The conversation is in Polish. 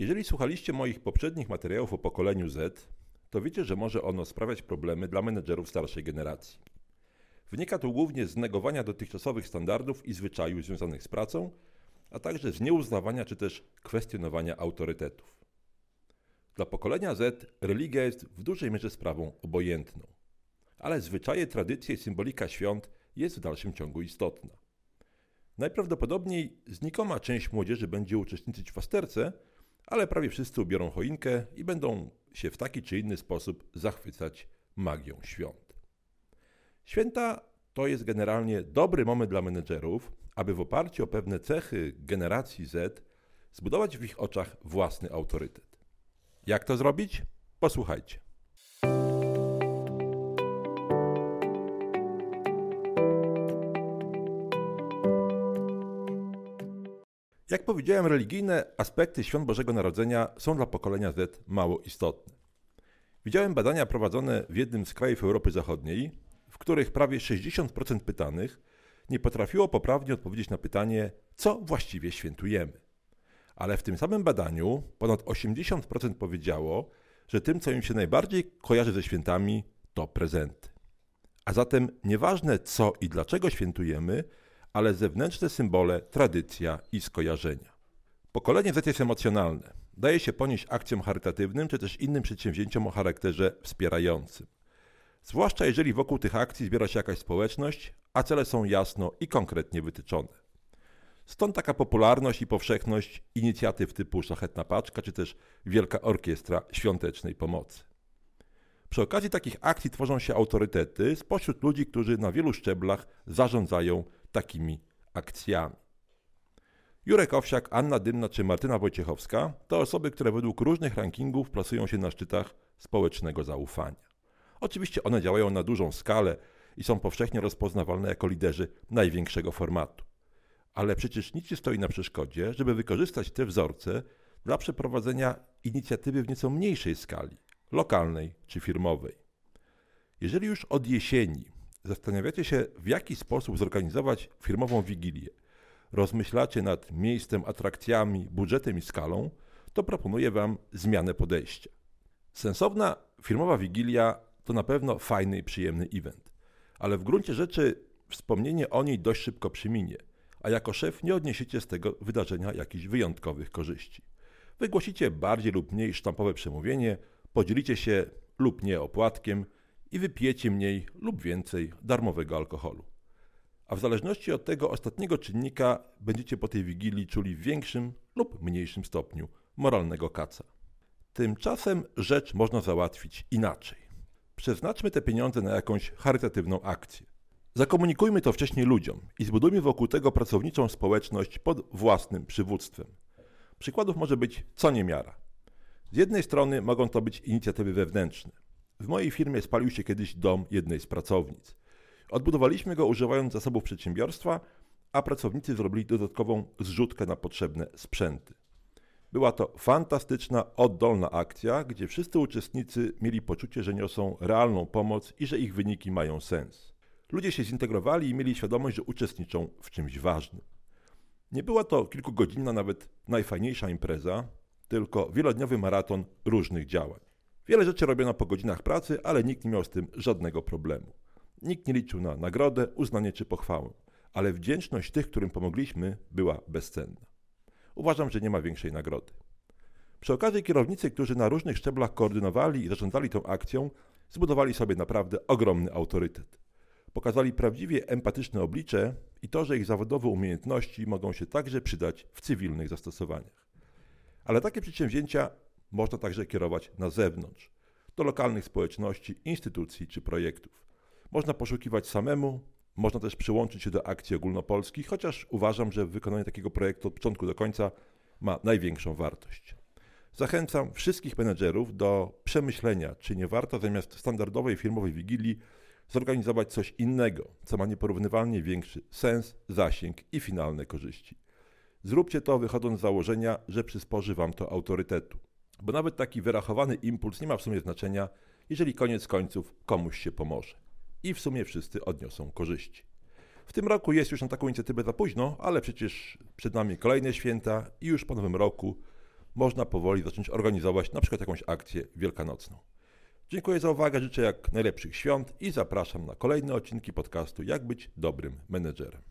Jeżeli słuchaliście moich poprzednich materiałów o pokoleniu Z, to wiecie, że może ono sprawiać problemy dla menedżerów starszej generacji. Wynika to głównie z negowania dotychczasowych standardów i zwyczajów związanych z pracą, a także z nieuznawania czy też kwestionowania autorytetów. Dla pokolenia Z religia jest w dużej mierze sprawą obojętną, ale zwyczaje, tradycje i symbolika świąt jest w dalszym ciągu istotna. Najprawdopodobniej znikoma część młodzieży będzie uczestniczyć w fasterce, ale prawie wszyscy ubiorą choinkę i będą się w taki czy inny sposób zachwycać magią świąt. Święta to jest generalnie dobry moment dla menedżerów, aby w oparciu o pewne cechy generacji Z zbudować w ich oczach własny autorytet. Jak to zrobić? Posłuchajcie. Jak powiedziałem, religijne aspekty świąt Bożego Narodzenia są dla pokolenia Z mało istotne. Widziałem badania prowadzone w jednym z krajów Europy Zachodniej, w których prawie 60% pytanych nie potrafiło poprawnie odpowiedzieć na pytanie, co właściwie świętujemy. Ale w tym samym badaniu ponad 80% powiedziało, że tym, co im się najbardziej kojarzy ze świętami, to prezenty. A zatem nieważne co i dlaczego świętujemy, ale zewnętrzne symbole, tradycja i skojarzenia. Pokolenie Z jest emocjonalne. Daje się ponieść akcjom charytatywnym czy też innym przedsięwzięciom o charakterze wspierającym. Zwłaszcza jeżeli wokół tych akcji zbiera się jakaś społeczność, a cele są jasno i konkretnie wytyczone. Stąd taka popularność i powszechność inicjatyw typu Szlachetna Paczka czy też Wielka Orkiestra Świątecznej Pomocy. Przy okazji takich akcji tworzą się autorytety spośród ludzi, którzy na wielu szczeblach zarządzają takimi akcjami. Jurek Owsiak, Anna Dymna czy Martyna Wojciechowska to osoby, które według różnych rankingów plasują się na szczytach społecznego zaufania. Oczywiście one działają na dużą skalę i są powszechnie rozpoznawalne jako liderzy największego formatu. Ale przecież nic nie stoi na przeszkodzie, żeby wykorzystać te wzorce dla przeprowadzenia inicjatywy w nieco mniejszej skali, lokalnej czy firmowej. Jeżeli już od jesieni zastanawiacie się, w jaki sposób zorganizować firmową wigilię, rozmyślacie nad miejscem, atrakcjami, budżetem i skalą, to proponuję Wam zmianę podejścia. Sensowna firmowa wigilia to na pewno fajny i przyjemny event, ale w gruncie rzeczy wspomnienie o niej dość szybko przyminie, a jako szef nie odniesiecie z tego wydarzenia jakichś wyjątkowych korzyści. Wygłosicie bardziej lub mniej sztampowe przemówienie, podzielicie się lub nie opłatkiem i wypijecie mniej lub więcej darmowego alkoholu. A w zależności od tego ostatniego czynnika będziecie po tej wigilii czuli w większym lub mniejszym stopniu moralnego kaca. Tymczasem rzecz można załatwić inaczej. Przeznaczmy te pieniądze na jakąś charytatywną akcję. Zakomunikujmy to wcześniej ludziom i zbudujmy wokół tego pracowniczą społeczność pod własnym przywództwem. Przykładów może być co niemiara. Z jednej strony mogą to być inicjatywy wewnętrzne. W mojej firmie spalił się kiedyś dom jednej z pracownic. Odbudowaliśmy go używając zasobów przedsiębiorstwa, a pracownicy zrobili dodatkową zrzutkę na potrzebne sprzęty. Była to fantastyczna, oddolna akcja, gdzie wszyscy uczestnicy mieli poczucie, że niosą realną pomoc i że ich wyniki mają sens. Ludzie się zintegrowali i mieli świadomość, że uczestniczą w czymś ważnym. Nie była to kilkugodzinna, nawet najfajniejsza impreza, tylko wielodniowy maraton różnych działań. Wiele rzeczy robiono po godzinach pracy, ale nikt nie miał z tym żadnego problemu. Nikt nie liczył na nagrodę, uznanie czy pochwałę, ale wdzięczność tych, którym pomogliśmy, była bezcenna. Uważam, że nie ma większej nagrody. Przy okazji kierownicy, którzy na różnych szczeblach koordynowali i zarządzali tą akcją, zbudowali sobie naprawdę ogromny autorytet. Pokazali prawdziwie empatyczne oblicze i to, że ich zawodowe umiejętności mogą się także przydać w cywilnych zastosowaniach. Ale takie przedsięwzięcia można także kierować na zewnątrz, do lokalnych społeczności, instytucji czy projektów. Można poszukiwać samemu, można też przyłączyć się do akcji ogólnopolskich, chociaż uważam, że wykonanie takiego projektu od początku do końca ma największą wartość. Zachęcam wszystkich menedżerów do przemyślenia, czy nie warto zamiast standardowej firmowej wigilii zorganizować coś innego, co ma nieporównywalnie większy sens, zasięg i finalne korzyści. Zróbcie to wychodząc z założenia, że przysporzy Wam to autorytetu. Bo nawet taki wyrachowany impuls nie ma w sumie znaczenia, jeżeli koniec końców komuś się pomoże. I w sumie wszyscy odniosą korzyści. W tym roku jest już na taką inicjatywę za późno, ale przecież przed nami kolejne święta i już po nowym roku można powoli zacząć organizować na przykład jakąś akcję wielkanocną. Dziękuję za uwagę, życzę jak najlepszych świąt i zapraszam na kolejne odcinki podcastu Jak być dobrym menedżerem.